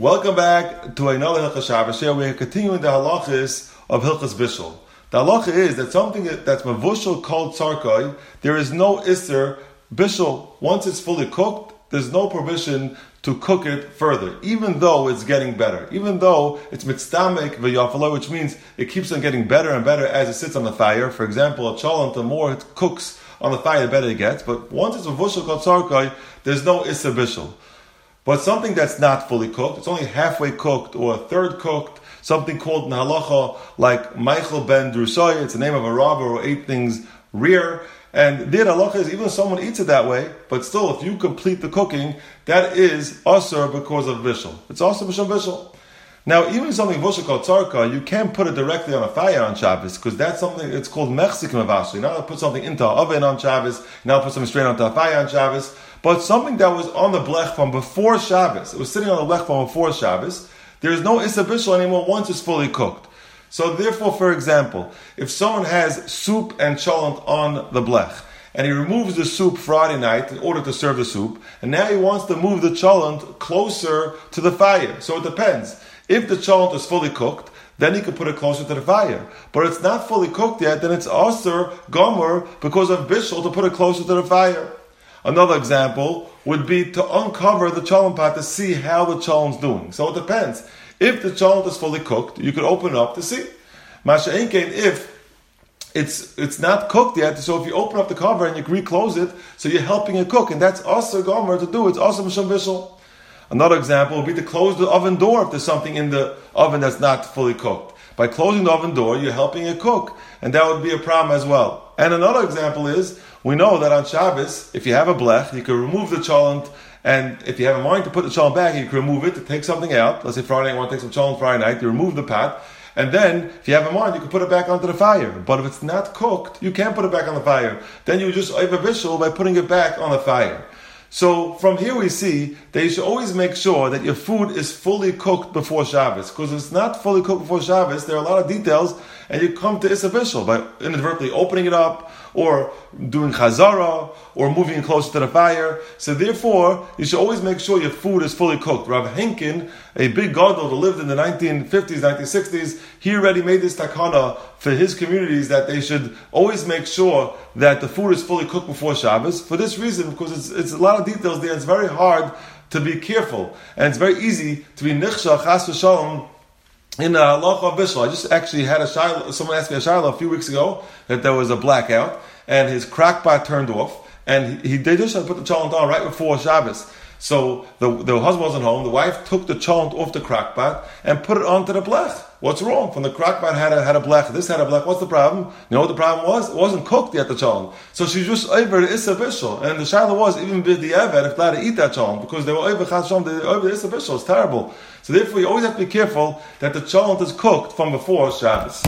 Welcome back to another Hilchas Shabbos. Here we are continuing the halachas of Hilchas Bishul. The halacha is that something that's mavushal called tzarkai, there is no iser bishul. Once it's fully cooked, there's no permission to cook it further, even though it's getting better. Even though it's mitzdamek v'yafalo, which means it keeps on getting better and better as it sits on the fire. For example, a cholent, the more it cooks on the fire, the better it gets. But once it's mavushal called tzarkai, there's no iser bishul. But something that's not fully cooked, it's only halfway cooked or a third cooked, something called in halacha like ma'achal ben Drusai, it's the name of a robber who ate things rear. And the halacha is even if someone eats it that way, but still, if you complete the cooking, that is asur because of bishul. It's also bishul bishul. Now, even something vosha called tzarka, you can't put it directly on a fire on Shabbos because that's something. It's called mechzi k'mevashel. You're not to put something into an oven on Shabbos. You're not put something straight onto a fire on Shabbos. But something that was on the blech from before Shabbos, it was sitting on the blech from before Shabbos. There is no isabishal anymore once it's fully cooked. So therefore, for example, if someone has soup and cholent on the blech, and he removes the soup Friday night in order to serve the soup, and now he wants to move the cholent closer to the fire. So it depends. If the cholent is fully cooked, then he can put it closer to the fire. But it's not fully cooked yet, then it's also gomer because of bishul to put it closer to the fire. Another example would be to uncover the cholent pot to see how the cholent's doing. So it depends. If the cholent is fully cooked, you could open up to see. Masha if it's it's not cooked yet, so if you open up the cover and you reclose it, so you're helping it cook, and that's also gomer to do. It's also mishum. Another example would be to close the oven door if there's something in the oven that's not fully cooked. By closing the oven door, you're helping it cook, and that would be a problem as well. And another example is we know that on Shabbos, if you have a blech, you can remove the cholent, and if you have a mind to put the cholent back, you can remove it to take something out. Let's say Friday you want to take some cholent Friday night, you remove the pot, and then if you have a mind, you can put it back onto the fire. But if it's not cooked, you can't put it back on the fire. Then you just over bishul by putting it back on the fire. So from here we see that you should always make sure that your food is fully cooked before Shabbos. Because if it's not fully cooked before Shabbos, there are a lot of details, and you come to Issa by inadvertently opening it up, or doing chazara, or moving closer to the fire. So therefore, you should always make sure your food is fully cooked. Rav Henkin, a big gadol who lived in the 1950s, 1960s, he already made this takana for his communities that they should always make sure that the food is fully cooked before Shabbos. For this reason, because it's, it's a lot of details there, it's very hard to be careful, and it's very easy to be nichsha chas v'shalom in the halacha of. I just actually had a shaila, someone asked me a shaila a few weeks ago that there was a blackout and his crockpot turned off and he, they just put the cholent on right before Shabbos. So the, the husband wasn't home. The wife took the cholent off the crockpot and put it onto the blech. What's wrong? From the crockpot had a, had a blech. This had a blech. What's the problem? You know what the problem was? It wasn't cooked yet, the cholent. So she just over the Issa Bishul. And the shaila was even with the Eved if allowed to eat that cholent because they were over Chashom, they over the Issa Bishul. It's terrible. So therefore you always have to be careful that the cholent is cooked from before Shabbos.